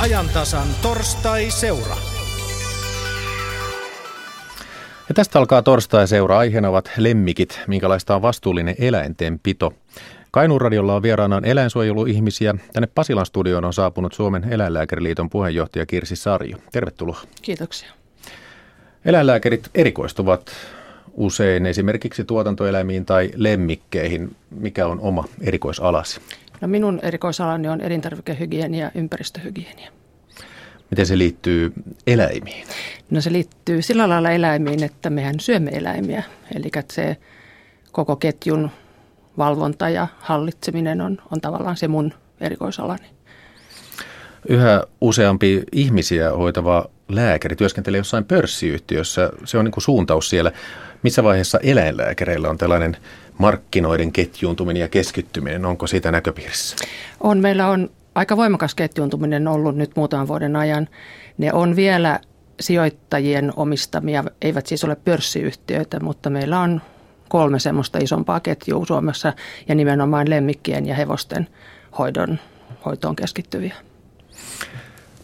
ajantasan torstai-seura. Ja tästä alkaa torstai-seura. Aiheena ovat lemmikit, minkälaista on vastuullinen eläintenpito. Kainuun radiolla on vieraanaan eläinsuojeluihmisiä. Tänne Pasilan studioon on saapunut Suomen eläinlääkäriliiton puheenjohtaja Kirsi Sarjo. Tervetuloa. Kiitoksia. Eläinlääkärit erikoistuvat usein esimerkiksi tuotantoeläimiin tai lemmikkeihin. Mikä on oma erikoisalasi? No minun erikoisalani on elintarvikehygienia ja ympäristöhygienia. Miten se liittyy eläimiin? No se liittyy sillä lailla eläimiin, että mehän syömme eläimiä. Eli se koko ketjun valvonta ja hallitseminen on, on tavallaan se mun erikoisalani. Yhä useampi ihmisiä hoitava lääkäri työskentelee jossain pörssiyhtiössä. Se on niin kuin suuntaus siellä. Missä vaiheessa eläinlääkäreillä on tällainen markkinoiden ketjuuntuminen ja keskittyminen? Onko siitä näköpiirissä? On. Meillä on aika voimakas ketjuuntuminen ollut nyt muutaman vuoden ajan. Ne on vielä sijoittajien omistamia, eivät siis ole pörssiyhtiöitä, mutta meillä on kolme semmoista isompaa ketjua Suomessa ja nimenomaan lemmikkien ja hevosten hoidon, hoitoon keskittyviä.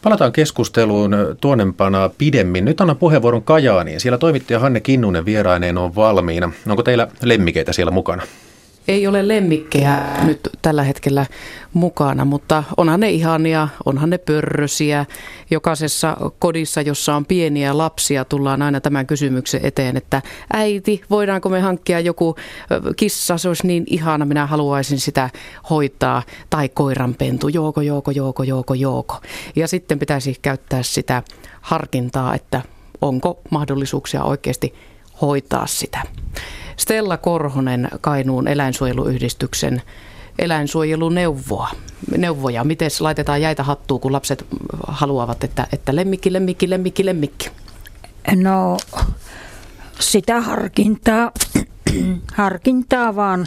Palataan keskusteluun tuonnempana pidemmin. Nyt annan puheenvuoron Kajaaniin. Siellä toimittaja Hanne Kinnunen vieraineen on valmiina. Onko teillä lemmikeitä siellä mukana? Ei ole lemmikkejä nyt tällä hetkellä mukana, mutta onhan ne ihania, onhan ne pörrösiä. Jokaisessa kodissa, jossa on pieniä lapsia, tullaan aina tämän kysymyksen eteen, että äiti, voidaanko me hankkia joku kissa, se olisi niin ihana, minä haluaisin sitä hoitaa. Tai koiranpentu, jooko, jooko, jooko, jooko, jooko. Ja sitten pitäisi käyttää sitä harkintaa, että onko mahdollisuuksia oikeasti hoitaa sitä. Stella Korhonen Kainuun eläinsuojeluyhdistyksen eläinsuojeluneuvoa. Neuvoja. Miten laitetaan jäitä hattuun, kun lapset haluavat, että, että lemmikki, lemmikki, lemmikki, lemmikki? No sitä harkintaa, harkintaa vaan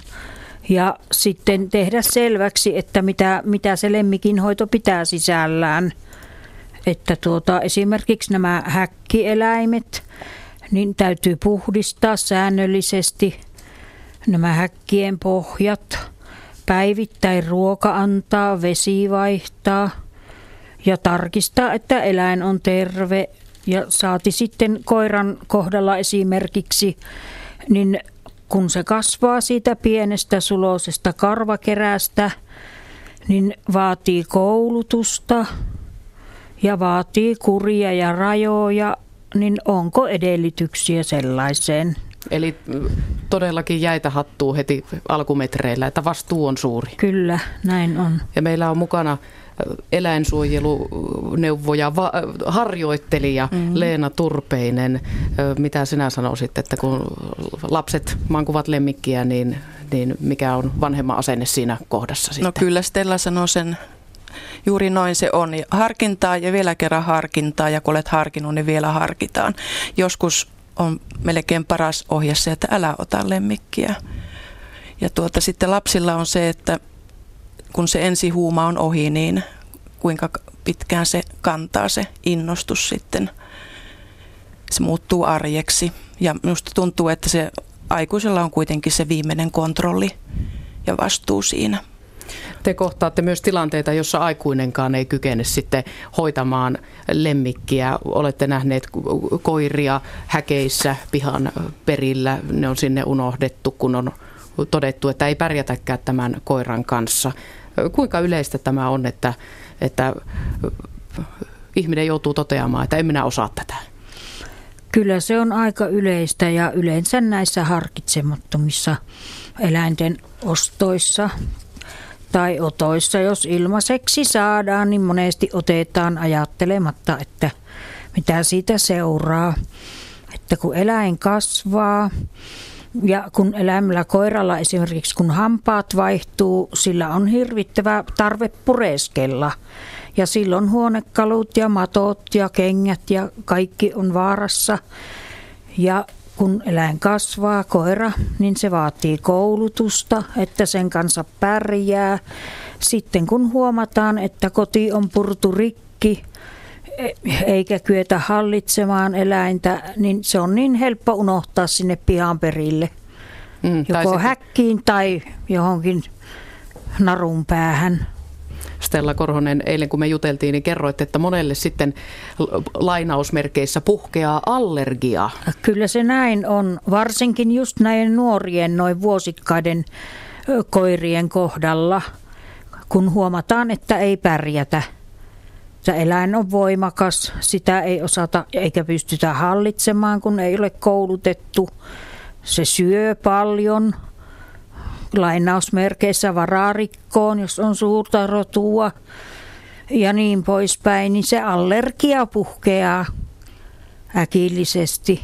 ja sitten tehdä selväksi, että mitä, mitä se lemmikin hoito pitää sisällään. Että tuota, esimerkiksi nämä häkkieläimet, täytyy puhdistaa säännöllisesti nämä häkkien pohjat, päivittäin ruoka antaa, vesi vaihtaa ja tarkistaa, että eläin on terve. Ja saati sitten koiran kohdalla esimerkiksi, niin kun se kasvaa siitä pienestä suloisesta karvakerästä, niin vaatii koulutusta ja vaatii kuria ja rajoja niin onko edellytyksiä sellaiseen? Eli todellakin jäitä hattuu heti alkumetreillä, että vastuu on suuri. Kyllä, näin on. Ja meillä on mukana eläinsuojeluneuvoja, va- harjoittelija mm-hmm. Leena Turpeinen. Mitä sinä sanoisit, että kun lapset mankuvat lemmikkiä, niin, niin mikä on vanhemman asenne siinä kohdassa sitten? No kyllä Stella sanoo sen Juuri noin se on. Harkintaa ja vielä kerran harkintaa ja kun olet harkinnut, niin vielä harkitaan. Joskus on melkein paras ohje se, että älä ota lemmikkiä. Ja tuota, sitten lapsilla on se, että kun se ensi huuma on ohi, niin kuinka pitkään se kantaa se innostus sitten. Se muuttuu arjeksi. Ja minusta tuntuu, että se aikuisella on kuitenkin se viimeinen kontrolli ja vastuu siinä. Te kohtaatte myös tilanteita, jossa aikuinenkaan ei kykene sitten hoitamaan lemmikkiä. Olette nähneet koiria häkeissä pihan perillä. Ne on sinne unohdettu, kun on todettu, että ei pärjätäkään tämän koiran kanssa. Kuinka yleistä tämä on, että, että ihminen joutuu toteamaan, että en minä osaa tätä? Kyllä se on aika yleistä ja yleensä näissä harkitsemattomissa eläinten ostoissa tai otoissa, jos ilmaiseksi saadaan, niin monesti otetaan ajattelematta, että mitä siitä seuraa. Että kun eläin kasvaa ja kun eläimellä koiralla esimerkiksi kun hampaat vaihtuu, sillä on hirvittävä tarve pureskella. Ja silloin huonekalut ja matot ja kengät ja kaikki on vaarassa. Ja kun eläin kasvaa, koira, niin se vaatii koulutusta, että sen kanssa pärjää. Sitten kun huomataan, että koti on purtu rikki, eikä kyetä hallitsemaan eläintä, niin se on niin helppo unohtaa sinne pihan perille. Mm, Joko tai häkkiin tai johonkin narun päähän. Stella Korhonen, eilen kun me juteltiin, niin kerroitte, että monelle sitten lainausmerkeissä puhkeaa allergia. Kyllä se näin on, varsinkin just näiden nuorien noin vuosikkaiden koirien kohdalla, kun huomataan, että ei pärjätä. Se eläin on voimakas, sitä ei osata eikä pystytä hallitsemaan, kun ei ole koulutettu. Se syö paljon, lainausmerkeissä vararikkoon, jos on suurta rotua ja niin poispäin, niin se allergia puhkeaa äkillisesti.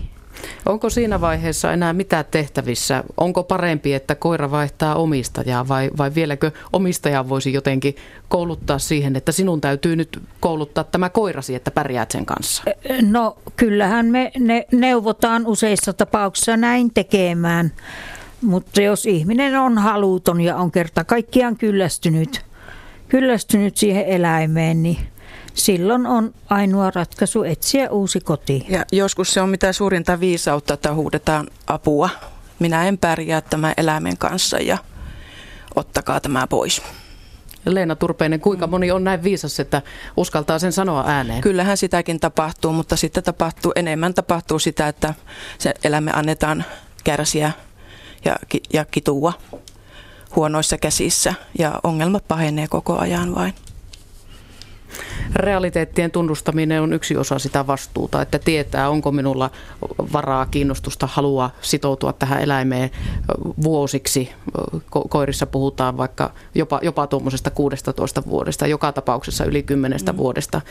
Onko siinä vaiheessa enää mitä tehtävissä? Onko parempi, että koira vaihtaa omistajaa vai, vai vieläkö omistaja voisi jotenkin kouluttaa siihen, että sinun täytyy nyt kouluttaa tämä koirasi, että pärjäät sen kanssa? No kyllähän me ne neuvotaan useissa tapauksissa näin tekemään. Mutta jos ihminen on haluton ja on kerta kaikkiaan kyllästynyt, kyllästynyt siihen eläimeen, niin silloin on ainoa ratkaisu etsiä uusi koti. Ja joskus se on mitä suurinta viisautta, että huudetaan apua. Minä en pärjää tämän eläimen kanssa ja ottakaa tämä pois. Leena Turpeinen, kuinka moni on näin viisas, että uskaltaa sen sanoa ääneen? Kyllähän sitäkin tapahtuu, mutta sitten tapahtuu enemmän tapahtuu sitä, että se eläimme annetaan kärsiä ja, ja kitua huonoissa käsissä ja ongelmat pahenee koko ajan vain. Realiteettien tunnustaminen on yksi osa sitä vastuuta, että tietää, onko minulla varaa, kiinnostusta, halua sitoutua tähän eläimeen vuosiksi. Ko- koirissa puhutaan vaikka jopa, jopa tuommoisesta 16 vuodesta, joka tapauksessa yli 10 mm. vuodesta.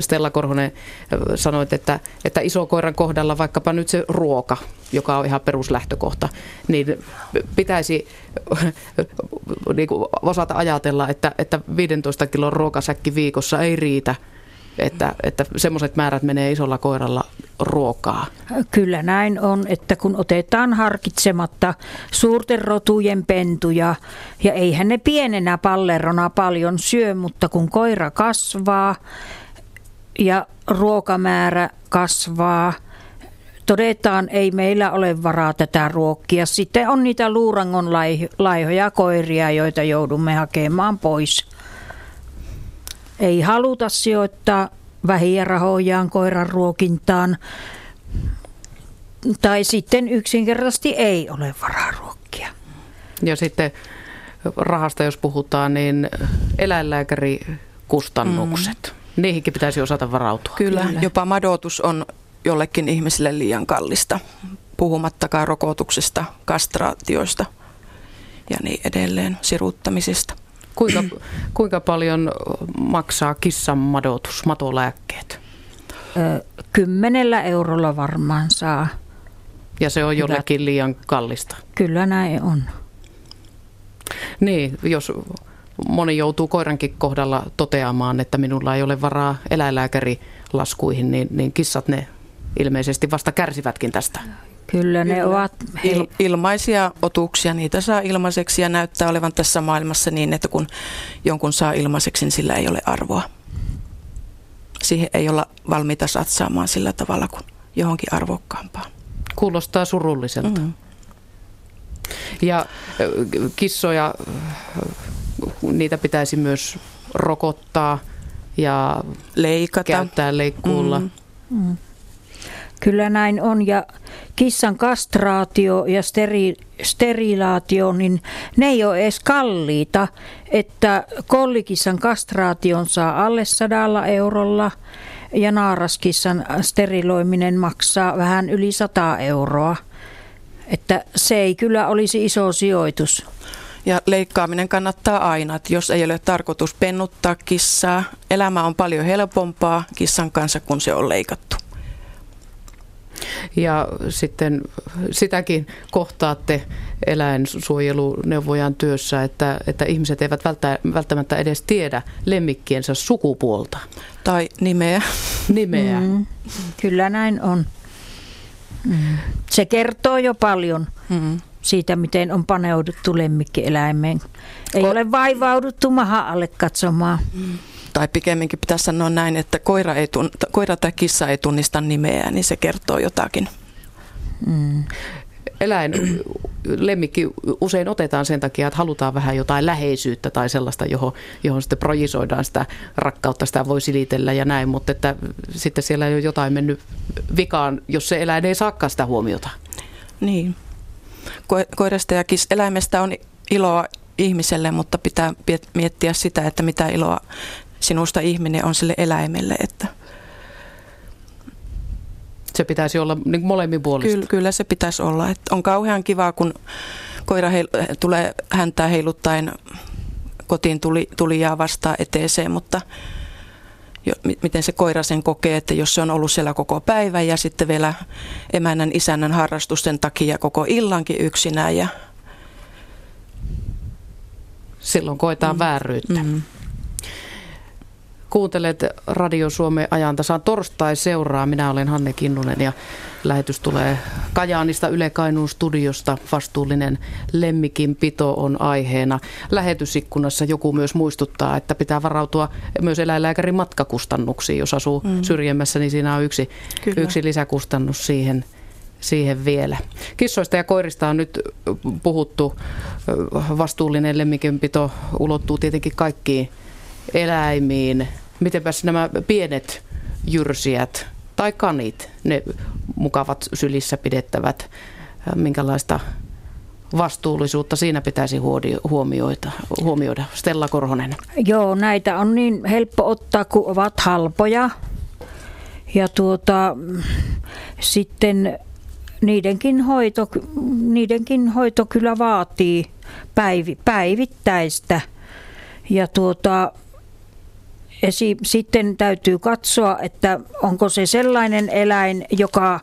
Stella Korhonen sanoit, että, että iso koiran kohdalla vaikkapa nyt se ruoka, joka on ihan peruslähtökohta, niin pitäisi niin osata ajatella, että, että 15 kilon ruokasäkki viikossa ei riitä että, että semmoiset määrät menee isolla koiralla ruokaa. Kyllä näin on, että kun otetaan harkitsematta suurten rotujen pentuja, ja eihän ne pienenä pallerona paljon syö, mutta kun koira kasvaa ja ruokamäärä kasvaa, todetaan, ei meillä ole varaa tätä ruokkia. Sitten on niitä luurangon laihoja koiria, joita joudumme hakemaan pois ei haluta sijoittaa vähiä rahojaan koiran ruokintaan tai sitten yksinkertaisesti ei ole varaa ruokkia. Ja sitten rahasta jos puhutaan, niin eläinlääkärikustannukset, mm. niihinkin pitäisi osata varautua. Kyllä, Kyllä, jopa madotus on jollekin ihmiselle liian kallista, puhumattakaan rokotuksesta, kastraatioista ja niin edelleen, siruttamisesta. Kuinka, kuinka paljon maksaa kissan madotus, matolääkkeet? kymmenellä eurolla varmaan saa. Ja se on jollekin liian kallista? Kyllä näin on. Niin, jos moni joutuu koirankin kohdalla toteamaan, että minulla ei ole varaa eläinlääkärilaskuihin, niin, niin kissat ne ilmeisesti vasta kärsivätkin tästä. Kyllä ne Kyllä. ovat... He... Il, ilmaisia otuksia, niitä saa ilmaiseksi ja näyttää olevan tässä maailmassa niin, että kun jonkun saa ilmaiseksi, niin sillä ei ole arvoa. Siihen ei olla valmiita satsaamaan sillä tavalla kuin johonkin arvokkaampaan. Kuulostaa surulliselta. Mm-hmm. Ja kissoja, niitä pitäisi myös rokottaa ja leikata. käyttää leikkuulla. Mm-hmm. Mm. Kyllä näin on ja kissan kastraatio ja steri, sterilaatio, niin ne ei ole edes kalliita, että kollikissan kastraation saa alle sadalla eurolla ja naaraskissan steriloiminen maksaa vähän yli 100 euroa. Että se ei kyllä olisi iso sijoitus. Ja leikkaaminen kannattaa aina, että jos ei ole tarkoitus pennuttaa kissaa, elämä on paljon helpompaa kissan kanssa, kun se on leikattu. Ja sitten sitäkin kohtaatte eläinsuojeluneuvojan työssä, että, että ihmiset eivät välttämättä edes tiedä lemmikkiensä sukupuolta. Tai nimeä. Nimeä. Mm, kyllä näin on. Mm. Se kertoo jo paljon. Mm siitä, miten on paneuduttu lemmikkieläimeen. Ei Ko- ole vaivauduttu maha alle katsomaan. Mm tai pikemminkin pitäisi sanoa näin, että koira, ei tunn- koira tai kissa ei tunnista nimeä, niin se kertoo jotakin. Mm. eläin, lemmikki usein otetaan sen takia, että halutaan vähän jotain läheisyyttä tai sellaista, johon, johon sitten projisoidaan sitä rakkautta, sitä voi silitellä ja näin, mutta että sitten siellä ei ole jotain mennyt vikaan, jos se eläin ei saakaan sitä huomiota. Niin. Ko- koirasta ja eläimestä on iloa ihmiselle, mutta pitää miettiä sitä, että mitä iloa sinusta ihminen on sille eläimelle. Että se pitäisi olla niin molemmin puolista. Kyllä, kyllä se pitäisi olla. Että on kauhean kiva, kun koira heil- tulee häntää heiluttaen kotiin tuli, tulijaa vastaan eteeseen, mutta jo, miten se koira sen kokee, että jos se on ollut siellä koko päivän ja sitten vielä emännän isännän harrastusten takia koko illankin yksinään ja silloin koetaan mm. vääryyttä. Mm. Kuuntelet Radio Suomen ajantasan torstai seuraa. Minä olen Hanne Kinnunen ja lähetys tulee Kajaanista Yle Kainuun studiosta. Vastuullinen lemmikin pito on aiheena. Lähetysikkunassa joku myös muistuttaa, että pitää varautua myös eläinlääkärin matkakustannuksiin. Jos asuu mm. syrjemmässä, niin siinä on yksi, yksi lisäkustannus siihen siihen vielä. Kissoista ja koirista on nyt puhuttu. Vastuullinen lemmikinpito ulottuu tietenkin kaikkiin eläimiin. Mitenpäs nämä pienet jyrsijät tai kanit, ne mukavat sylissä pidettävät, minkälaista vastuullisuutta siinä pitäisi huomioida, huomioida. Stella Korhonen. Joo, näitä on niin helppo ottaa, kun ovat halpoja. Ja tuota, sitten niidenkin hoito, niidenkin hoito kyllä vaatii päivi, päivittäistä. Ja tuota, esi- sitten täytyy katsoa, että onko se sellainen eläin, joka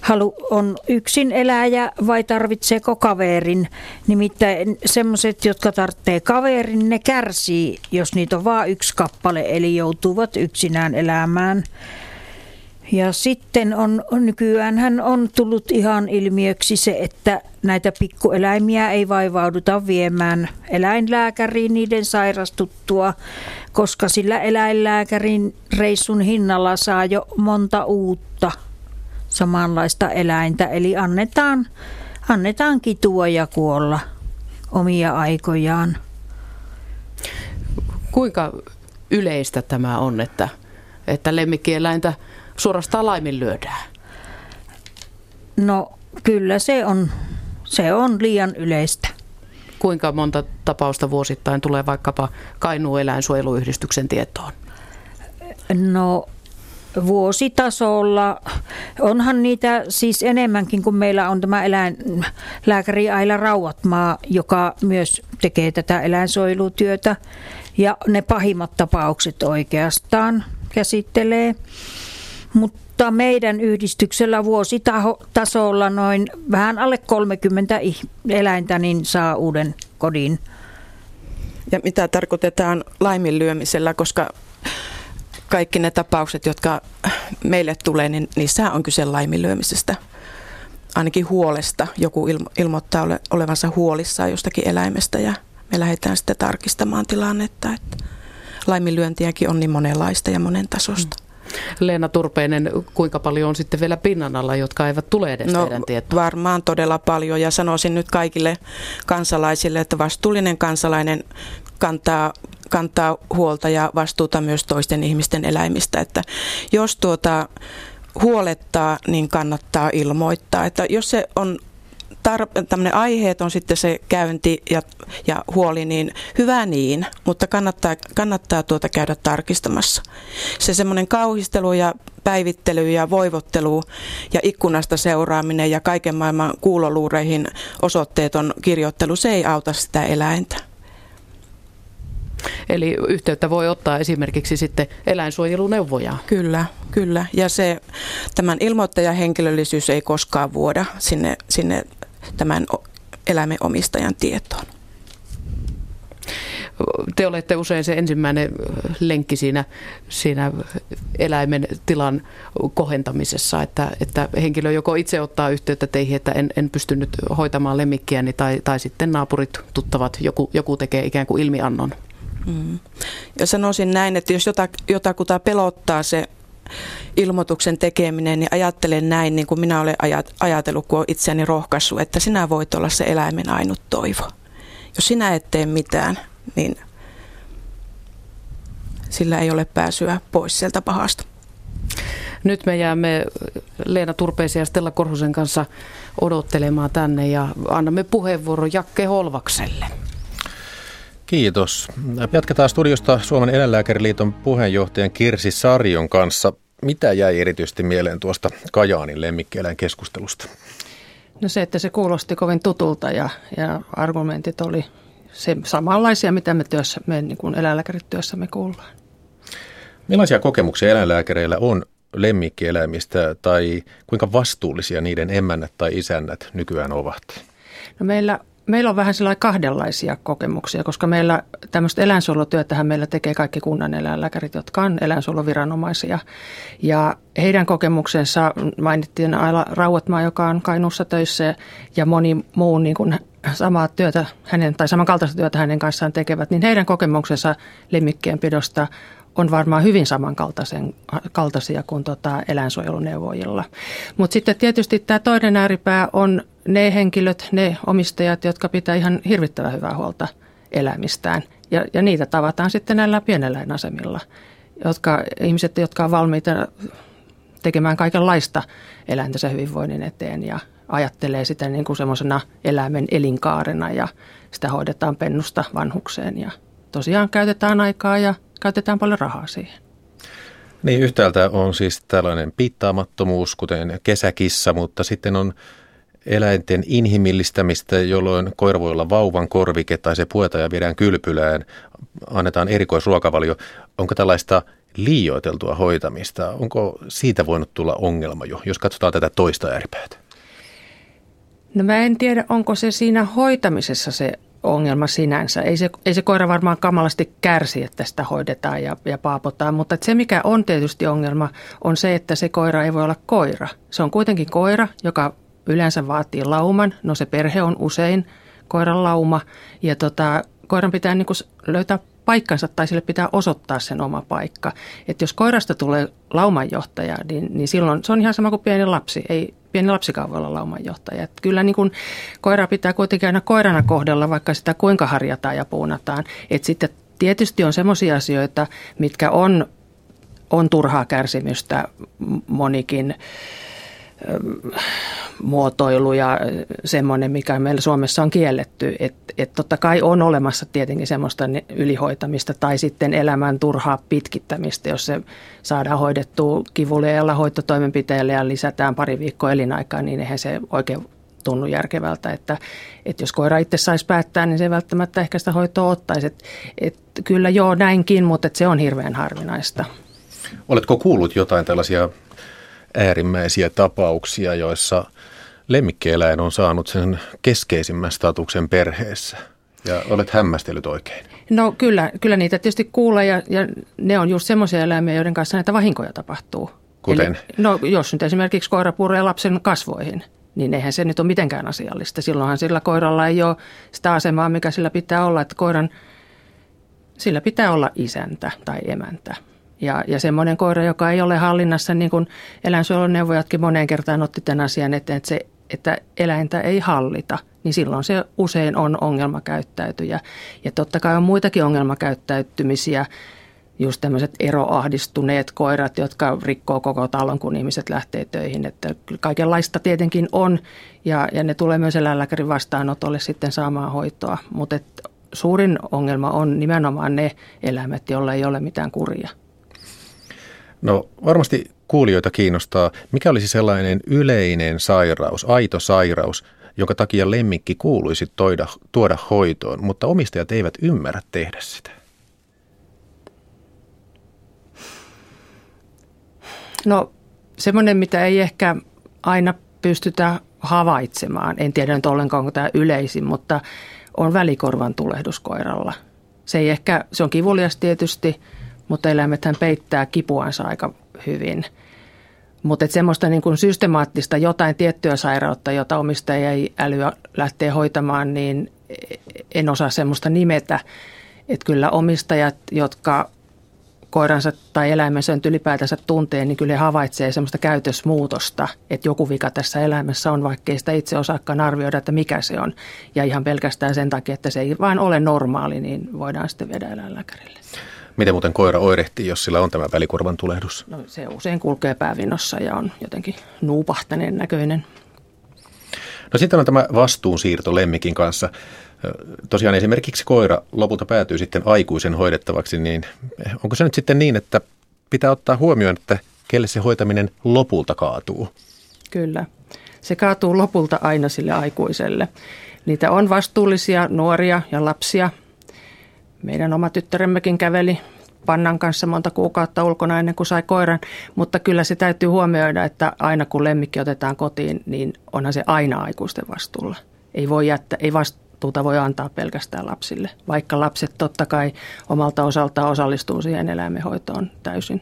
halu, on yksin eläjä vai tarvitseeko kaverin. Nimittäin semmoiset, jotka tarvitsee kaverin, ne kärsii, jos niitä on vain yksi kappale, eli joutuvat yksinään elämään. Ja sitten on, nykyään hän on tullut ihan ilmiöksi se, että näitä pikkueläimiä ei vaivauduta viemään eläinlääkäriin niiden sairastuttua, koska sillä eläinlääkärin reissun hinnalla saa jo monta uutta samanlaista eläintä. Eli annetaan, annetaan kitua ja kuolla omia aikojaan. Kuinka yleistä tämä on, että, että lemmikkieläintä – suorastaan laiminlyödään? No kyllä se on, se on liian yleistä. Kuinka monta tapausta vuosittain tulee vaikkapa Kainuun eläinsuojeluyhdistyksen tietoon? No vuositasolla. Onhan niitä siis enemmänkin, kun meillä on tämä eläinlääkäri Aila Rauatmaa, joka myös tekee tätä eläinsuojelutyötä. Ja ne pahimmat tapaukset oikeastaan käsittelee. Mutta meidän yhdistyksellä vuositasolla noin vähän alle 30 eläintä niin saa uuden kodin. Ja mitä tarkoitetaan laiminlyömisellä, koska kaikki ne tapaukset, jotka meille tulee, niin niissä on kyse laiminlyömisestä. Ainakin huolesta. Joku ilmoittaa olevansa huolissaan jostakin eläimestä ja me lähdetään sitten tarkistamaan tilannetta. Että laiminlyöntiäkin on niin monenlaista ja monen tasosta. Mm. Leena Turpeinen, kuinka paljon on sitten vielä pinnan alla, jotka eivät tule edes no, teidän tietoon? Varmaan todella paljon ja sanoisin nyt kaikille kansalaisille, että vastuullinen kansalainen kantaa kantaa huolta ja vastuuta myös toisten ihmisten eläimistä. Että jos tuota huolettaa, niin kannattaa ilmoittaa. Että jos se on tar- tämmöinen aiheet on sitten se käynti ja, ja huoli, niin hyvä niin, mutta kannattaa, kannattaa tuota käydä tarkistamassa. Se semmoinen kauhistelu ja päivittely ja voivottelu ja ikkunasta seuraaminen ja kaiken maailman kuuloluureihin osoitteeton kirjoittelu, se ei auta sitä eläintä. Eli yhteyttä voi ottaa esimerkiksi sitten eläinsuojeluneuvoja. Kyllä, kyllä. Ja se, tämän ilmoittajan henkilöllisyys ei koskaan vuoda sinne, sinne tämän eläimen omistajan tietoon. Te olette usein se ensimmäinen lenkki siinä, siinä eläimen tilan kohentamisessa, että, että henkilö joko itse ottaa yhteyttä teihin, että en, en pystynyt hoitamaan lemmikkiäni, tai, tai sitten naapurit, tuttavat, joku, joku tekee ikään kuin ilmiannon. Mm. Ja sanoisin näin, että jos jotakuta pelottaa se ilmoituksen tekeminen, niin ajattelen näin, niin kuin minä olen ajatellut, kun olen itseäni rohkaissut, että sinä voit olla se eläimen ainut toivo. Jos sinä et tee mitään, niin sillä ei ole pääsyä pois sieltä pahasta. Nyt me jäämme Leena Turpeisen ja Stella Korhosen kanssa odottelemaan tänne ja annamme puheenvuoron Jakke Holvakselle. Kiitos. Jatketaan studiosta Suomen eläinlääkäriliiton puheenjohtajan Kirsi Sarjon kanssa. Mitä jäi erityisesti mieleen tuosta Kajaanin keskustelusta? No se, että se kuulosti kovin tutulta ja, ja argumentit oli se samanlaisia, mitä me, työssä, me niin kuin eläinlääkärit työssämme kuullaan. Millaisia kokemuksia eläinlääkäreillä on lemmikkieläimistä tai kuinka vastuullisia niiden emännät tai isännät nykyään ovat? No meillä, meillä on vähän sellaisia kahdenlaisia kokemuksia, koska meillä tämmöistä eläinsuojelutyötähän meillä tekee kaikki kunnan eläinlääkärit, jotka on eläinsuojeluviranomaisia. Ja heidän kokemuksensa mainittiin Aila Rauhatmaa, joka on Kainuussa töissä ja moni muu niin kuin samaa työtä hänen, tai samankaltaista työtä hänen kanssaan tekevät, niin heidän kokemuksensa lemmikkien pidosta on varmaan hyvin samankaltaisia kuin tota eläinsuojeluneuvojilla. Mutta sitten tietysti tämä toinen ääripää on ne henkilöt, ne omistajat, jotka pitää ihan hirvittävän hyvää huolta elämistään. Ja, ja niitä tavataan sitten näillä pieneläinasemilla, jotka, ihmiset, jotka on valmiita tekemään kaikenlaista eläintänsä hyvinvoinnin eteen ja ajattelee sitä niin kuin semmoisena eläimen elinkaarena ja sitä hoidetaan pennusta vanhukseen ja tosiaan käytetään aikaa ja käytetään paljon rahaa siihen. Niin, yhtäältä on siis tällainen piittaamattomuus, kuten kesäkissa, mutta sitten on eläinten inhimillistämistä, jolloin koira voi olla vauvan korvike tai se pueta ja viedään kylpylään, annetaan erikoisruokavalio. Onko tällaista liioiteltua hoitamista? Onko siitä voinut tulla ongelma jo, jos katsotaan tätä toista ääripäätä? No mä en tiedä, onko se siinä hoitamisessa se ongelma sinänsä. Ei se, ei se koira varmaan kamalasti kärsi, että sitä hoidetaan ja, ja paapotaan, mutta se mikä on tietysti ongelma on se, että se koira ei voi olla koira. Se on kuitenkin koira, joka yleensä vaatii lauman. No se perhe on usein koiran lauma ja tota, koiran pitää niin löytää paikkansa tai sille pitää osoittaa sen oma paikka. Että jos koirasta tulee laumanjohtaja, niin, niin silloin se on ihan sama kuin pieni lapsi. Ei pieni lapsikaan voi olla laumanjohtaja. Että kyllä niin kuin koira pitää kuitenkin aina koirana kohdella, vaikka sitä kuinka harjataan ja puunataan. Että sitten tietysti on sellaisia asioita, mitkä on, on turhaa kärsimystä monikin muotoilu ja semmoinen, mikä meillä Suomessa on kielletty. Että et totta kai on olemassa tietenkin semmoista ylihoitamista tai sitten elämän turhaa pitkittämistä, jos se saadaan hoidettua kivuliailla hoitotoimenpiteillä ja lisätään pari viikkoa elinaikaa, niin eihän se oikein tunnu järkevältä, että, että jos koira itse saisi päättää, niin se välttämättä ehkä sitä hoitoa ottaisi. Että, että kyllä joo näinkin, mutta että se on hirveän harvinaista. Oletko kuullut jotain tällaisia äärimmäisiä tapauksia, joissa lemmikkieläin on saanut sen keskeisimmän statuksen perheessä. Ja olet hämmästellyt oikein. No kyllä, kyllä niitä tietysti kuulee ja, ja ne on just semmoisia eläimiä, joiden kanssa näitä vahinkoja tapahtuu. Kuten? Eli, no jos nyt esimerkiksi koira puree lapsen kasvoihin, niin eihän se nyt ole mitenkään asiallista. Silloinhan sillä koiralla ei ole sitä asemaa, mikä sillä pitää olla, että koiran, sillä pitää olla isäntä tai emäntä. Ja, ja semmoinen koira, joka ei ole hallinnassa, niin kuin eläinsuojeluneuvojatkin moneen kertaan otti tämän asian eteen, että, se, että eläintä ei hallita, niin silloin se usein on ongelmakäyttäytyjä. Ja totta kai on muitakin ongelmakäyttäytymisiä, just tämmöiset eroahdistuneet koirat, jotka rikkoo koko talon, kun ihmiset lähtee töihin. Että kaikenlaista tietenkin on, ja, ja ne tulee myös eläinlääkärin vastaanotolle sitten saamaan hoitoa. Mutta suurin ongelma on nimenomaan ne eläimet, joilla ei ole mitään kuria. No varmasti kuulijoita kiinnostaa, mikä olisi sellainen yleinen sairaus, aito sairaus, jonka takia lemmikki kuuluisi toida, tuoda hoitoon, mutta omistajat eivät ymmärrä tehdä sitä? No semmoinen, mitä ei ehkä aina pystytä havaitsemaan, en tiedä nyt ollenkaan onko tämä yleisin, mutta on välikorvan tulehduskoiralla. Se ei ehkä, se on kivulias tietysti, mutta eläimethän peittää kipuansa aika hyvin. Mutta semmoista niin kuin systemaattista jotain tiettyä sairautta, jota omistaja ei älyä lähtee hoitamaan, niin en osaa semmoista nimetä. Että kyllä omistajat, jotka koiransa tai eläimensä nyt ylipäätänsä tuntee, niin kyllä havaitsee semmoista käytösmuutosta, että joku vika tässä eläimessä on, vaikkei sitä itse osaakaan arvioida, että mikä se on. Ja ihan pelkästään sen takia, että se ei vain ole normaali, niin voidaan sitten viedä eläinlääkärille. Miten muuten koira oirehtii, jos sillä on tämä välikorvan tulehdus? No, se usein kulkee päävinnossa ja on jotenkin nuupahtaneen näköinen. No sitten on tämä vastuunsiirto lemmikin kanssa. Tosiaan esimerkiksi koira lopulta päätyy sitten aikuisen hoidettavaksi, niin onko se nyt sitten niin, että pitää ottaa huomioon, että kelle se hoitaminen lopulta kaatuu? Kyllä. Se kaatuu lopulta aina sille aikuiselle. Niitä on vastuullisia nuoria ja lapsia. Meidän oma tyttäremmekin käveli pannan kanssa monta kuukautta ulkona ennen kuin sai koiran, mutta kyllä se täytyy huomioida, että aina kun lemmikki otetaan kotiin, niin onhan se aina aikuisten vastuulla. Ei voi jättää, ei vastuuta voi antaa pelkästään lapsille, vaikka lapset totta kai omalta osaltaan osallistuu siihen eläimenhoitoon täysin.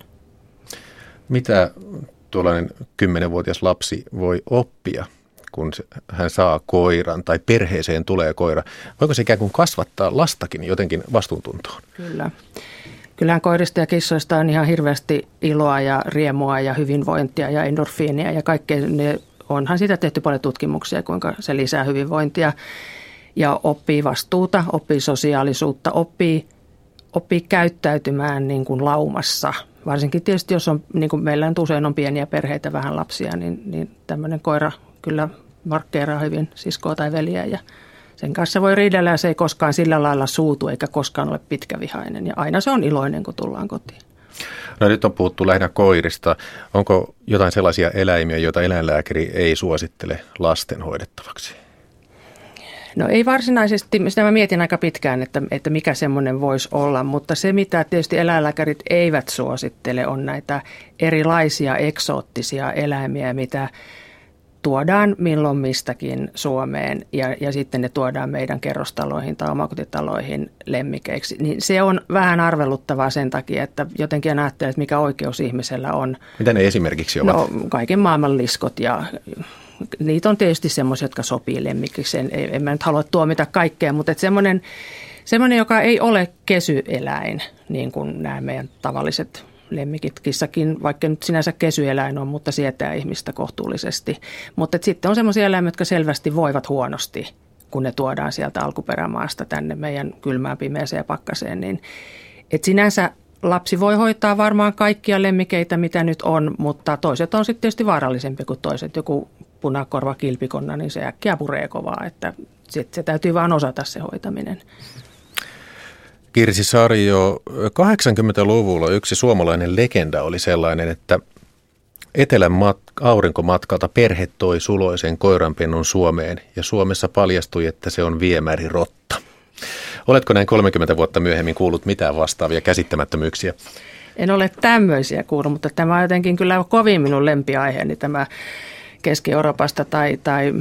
Mitä tuollainen kymmenenvuotias lapsi voi oppia kun hän saa koiran tai perheeseen tulee koira. Voiko se ikään kuin kasvattaa lastakin jotenkin vastuuntuntoon? Kyllä. Kyllähän koirista ja kissoista on ihan hirveästi iloa ja riemua ja hyvinvointia ja endorfiinia ja kaikkea. Ne, onhan siitä tehty paljon tutkimuksia, kuinka se lisää hyvinvointia ja oppii vastuuta, oppii sosiaalisuutta, oppii, oppii käyttäytymään niin kuin laumassa. Varsinkin tietysti, jos on, niin kuin meillä on usein on pieniä perheitä, vähän lapsia, niin, niin tämmöinen koira kyllä markkeeraa hyvin siskoa tai veliä ja sen kanssa voi riidellä ja se ei koskaan sillä lailla suutu eikä koskaan ole pitkävihainen. Ja aina se on iloinen, kun tullaan kotiin. No nyt on puhuttu lähinnä koirista. Onko jotain sellaisia eläimiä, joita eläinlääkäri ei suosittele lasten hoidettavaksi? No ei varsinaisesti, sitä mä mietin aika pitkään, että, että mikä semmoinen voisi olla, mutta se mitä tietysti eläinlääkärit eivät suosittele on näitä erilaisia eksoottisia eläimiä, mitä tuodaan milloin mistäkin Suomeen ja, ja sitten ne tuodaan meidän kerrostaloihin tai omakotitaloihin lemmikeiksi, niin se on vähän arveluttavaa sen takia, että jotenkin ajattelee, että mikä oikeus ihmisellä on. Mitä ne esimerkiksi ovat? No kaiken maailman liskot ja niitä on tietysti semmoisia, jotka sopii lemmikiksi. En, en mä nyt halua tuomita kaikkea, mutta semmoinen, semmoinen, joka ei ole kesyeläin, niin kuin nämä meidän tavalliset lemmikit. Kissakin, vaikka nyt sinänsä kesyeläin on, mutta sietää ihmistä kohtuullisesti. Mutta sitten on sellaisia eläimiä, jotka selvästi voivat huonosti, kun ne tuodaan sieltä alkuperämaasta tänne meidän kylmään, pimeäseen ja pakkaseen. Niin, et sinänsä lapsi voi hoitaa varmaan kaikkia lemmikeitä, mitä nyt on, mutta toiset on sitten tietysti vaarallisempi kuin toiset. Joku punakorva kilpikonna, niin se äkkiä puree kovaa, että sit se täytyy vaan osata se hoitaminen. Kirsi Sarjo, 80-luvulla yksi suomalainen legenda oli sellainen, että Etelän mat- aurinkomatkalta perhe toi suloisen koiranpennun Suomeen ja Suomessa paljastui, että se on viemärirotta. Oletko näin 30 vuotta myöhemmin kuullut mitään vastaavia käsittämättömyyksiä? En ole tämmöisiä kuullut, mutta tämä on jotenkin kyllä kovin minun lempiaiheeni tämä Keski-Euroopasta tai, tai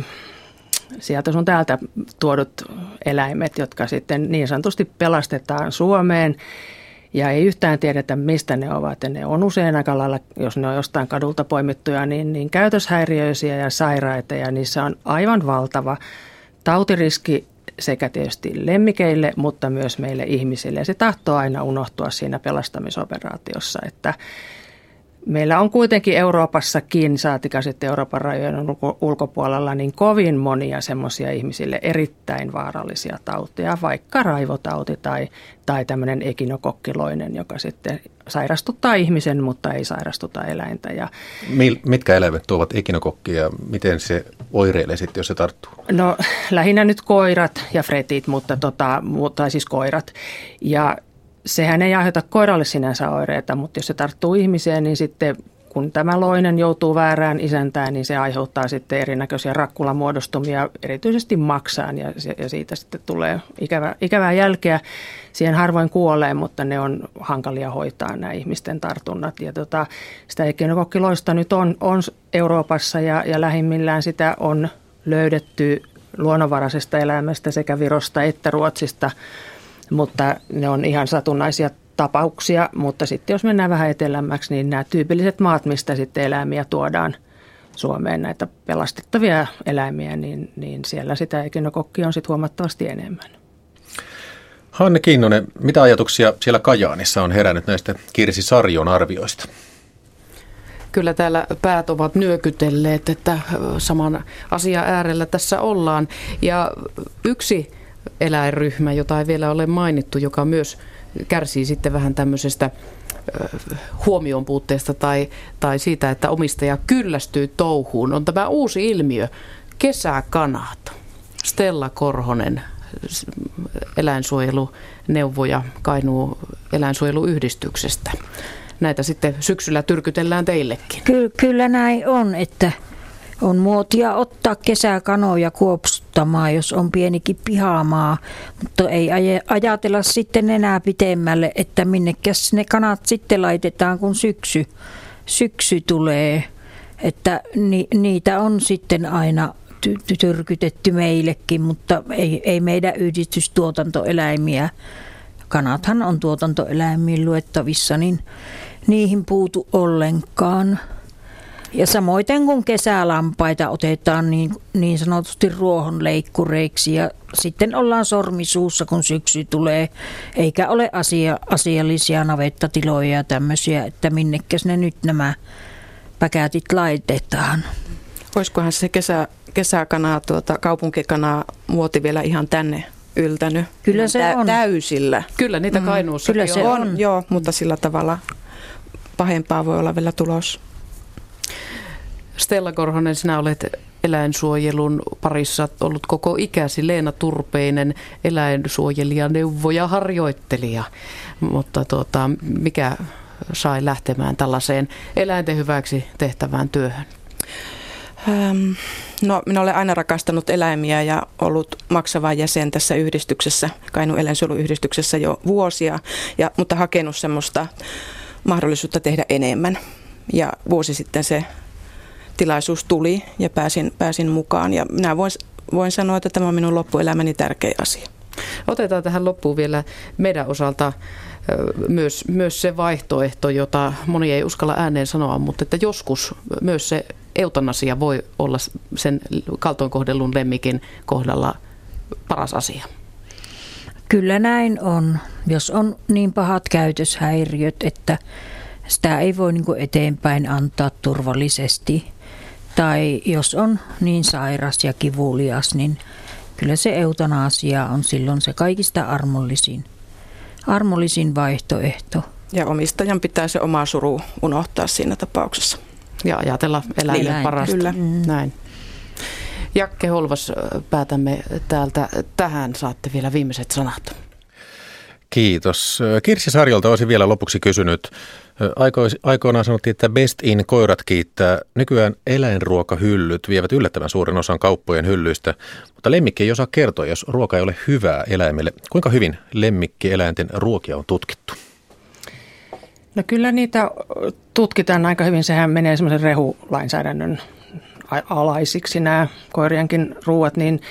sieltä sun täältä tuodut eläimet, jotka sitten niin sanotusti pelastetaan Suomeen ja ei yhtään tiedetä, mistä ne ovat. Ja ne on usein aika lailla, jos ne on jostain kadulta poimittuja, niin, niin käytöshäiriöisiä ja sairaita ja niissä on aivan valtava tautiriski sekä tietysti lemmikeille, mutta myös meille ihmisille. Ja se tahtoo aina unohtua siinä pelastamisoperaatiossa, että Meillä on kuitenkin Euroopassakin, saatika sitten Euroopan rajojen ulkopuolella, niin kovin monia semmoisia ihmisille erittäin vaarallisia tauteja, vaikka raivotauti tai, tai tämmöinen ekinokokkiloinen, joka sitten sairastuttaa ihmisen, mutta ei sairastuta eläintä. Ja Mitkä eläimet tuovat ekinokokkia ja miten se oireilee sitten, jos se tarttuu? No lähinnä nyt koirat ja fretit, mutta tota, tai siis koirat. Ja sehän ei aiheuta koiralle sinänsä oireita, mutta jos se tarttuu ihmiseen, niin sitten kun tämä loinen joutuu väärään isäntään, niin se aiheuttaa sitten erinäköisiä rakkulamuodostumia, erityisesti maksaan, ja, ja siitä sitten tulee ikävä, ikävää jälkeä. Siihen harvoin kuolee, mutta ne on hankalia hoitaa nämä ihmisten tartunnat. Ja tota, sitä ekinokokkiloista nyt on, on Euroopassa ja, ja lähimmillään sitä on löydetty luonnonvaraisesta elämästä sekä Virosta että Ruotsista – mutta ne on ihan satunnaisia tapauksia, mutta sitten jos mennään vähän etelämmäksi, niin nämä tyypilliset maat, mistä sitten eläimiä tuodaan Suomeen, näitä pelastettavia eläimiä, niin, niin siellä sitä ekinokokkia on sitten huomattavasti enemmän. Hanne Kinnunen, mitä ajatuksia siellä Kajaanissa on herännyt näistä Kirsi Sarjon arvioista? Kyllä täällä päät ovat nyökytelleet, että saman asian äärellä tässä ollaan. Ja yksi eläinryhmä, jota ei vielä ole mainittu, joka myös kärsii sitten vähän tämmöisestä huomion puutteesta tai, tai siitä, että omistaja kyllästyy touhuun, on tämä uusi ilmiö, kesäkanat. Stella Korhonen, eläinsuojeluneuvoja Kainuu eläinsuojeluyhdistyksestä. Näitä sitten syksyllä tyrkytellään teillekin. Ky- kyllä näin on, että on muotia ottaa kesäkanoja kuopsuttamaan, jos on pienikin pihamaa, mutta ei ajatella sitten enää pitemmälle, että minnekäs ne kanat sitten laitetaan, kun syksy, syksy tulee. Että ni, niitä on sitten aina ty- tyrkytetty meillekin, mutta ei, ei meidän yhdistystuotantoeläimiä. Kanathan on tuotantoeläimiin luettavissa, niin niihin puutu ollenkaan. Ja samoin kun kesälampaita otetaan niin, niin sanotusti ruohonleikkureiksi ja sitten ollaan sormisuussa, kun syksy tulee, eikä ole asia, asiallisia navettatiloja ja tämmöisiä, että minnekäs ne nyt nämä päkätit laitetaan. Olisikohan se kesä, kesäkanaa, tuota, kaupunkikanaa muoti vielä ihan tänne yltänyt? Kyllä se tä- on. Täysillä. Kyllä niitä mm. Kainuussa Kyllä se on. on. Joo, mutta sillä tavalla pahempaa voi olla vielä tulos. Stella Korhonen, sinä olet eläinsuojelun parissa ollut koko ikäsi. Leena Turpeinen, eläinsuojelija, neuvoja, harjoittelija. Mutta tuota, mikä sai lähtemään tällaiseen eläinten hyväksi tehtävään työhön? Ähm, no, minä olen aina rakastanut eläimiä ja ollut maksava jäsen tässä yhdistyksessä, Kainu eläinsuojeluyhdistyksessä jo vuosia, ja, mutta hakenut semmoista mahdollisuutta tehdä enemmän. Ja vuosi sitten se tilaisuus tuli ja pääsin, pääsin mukaan. Ja minä voin, voin sanoa, että tämä on minun loppuelämäni tärkeä asia. Otetaan tähän loppuun vielä meidän osalta myös, myös se vaihtoehto, jota moni ei uskalla ääneen sanoa, mutta että joskus myös se eutanasia voi olla sen kaltoinkohdellun lemmikin kohdalla paras asia. Kyllä näin on. Jos on niin pahat käytöshäiriöt, että sitä ei voi niin eteenpäin antaa turvallisesti, tai jos on niin sairas ja kivulias, niin kyllä se eutanasia on silloin se kaikista armollisin, armollisin vaihtoehto. Ja omistajan pitää se oma suru unohtaa siinä tapauksessa. Ja ajatella eläinille Eläin, parasta. Kyllä. Mm. Näin. Jakke Holvas, päätämme täältä tähän. Saatte vielä viimeiset sanat. Kiitos. Kirsi Sarjolta olisin vielä lopuksi kysynyt. Aikoinaan sanottiin, että Best in koirat kiittää. Nykyään eläinruokahyllyt vievät yllättävän suuren osan kauppojen hyllyistä, mutta lemmikki ei osaa kertoa, jos ruoka ei ole hyvää eläimelle. Kuinka hyvin lemmikkieläinten ruokia on tutkittu? No kyllä niitä tutkitaan aika hyvin. Sehän menee semmoisen rehulainsäädännön alaisiksi nämä koirienkin ruuat, niin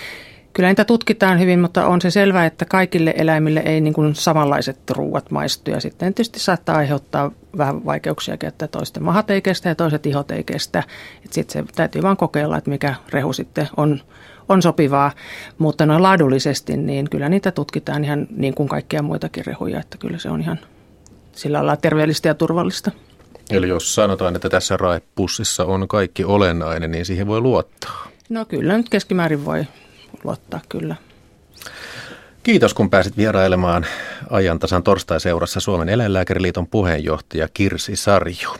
Kyllä niitä tutkitaan hyvin, mutta on se selvää, että kaikille eläimille ei niin kuin samanlaiset ruuat maistu. Ja sitten tietysti saattaa aiheuttaa vähän vaikeuksia, että toisten mahat ei kestä ja toiset ihot ei kestä. Sitten se täytyy vaan kokeilla, että mikä rehu sitten on, on sopivaa. Mutta noin laadullisesti, niin kyllä niitä tutkitaan ihan niin kuin kaikkia muitakin rehuja. Että kyllä se on ihan sillä lailla terveellistä ja turvallista. Eli jos sanotaan, että tässä raepussissa on kaikki olennainen, niin siihen voi luottaa. No kyllä nyt keskimäärin voi luottaa kyllä. Kiitos kun pääsit vierailemaan ajantasan torstai-seurassa Suomen eläinlääkäriliiton puheenjohtaja Kirsi Sarju.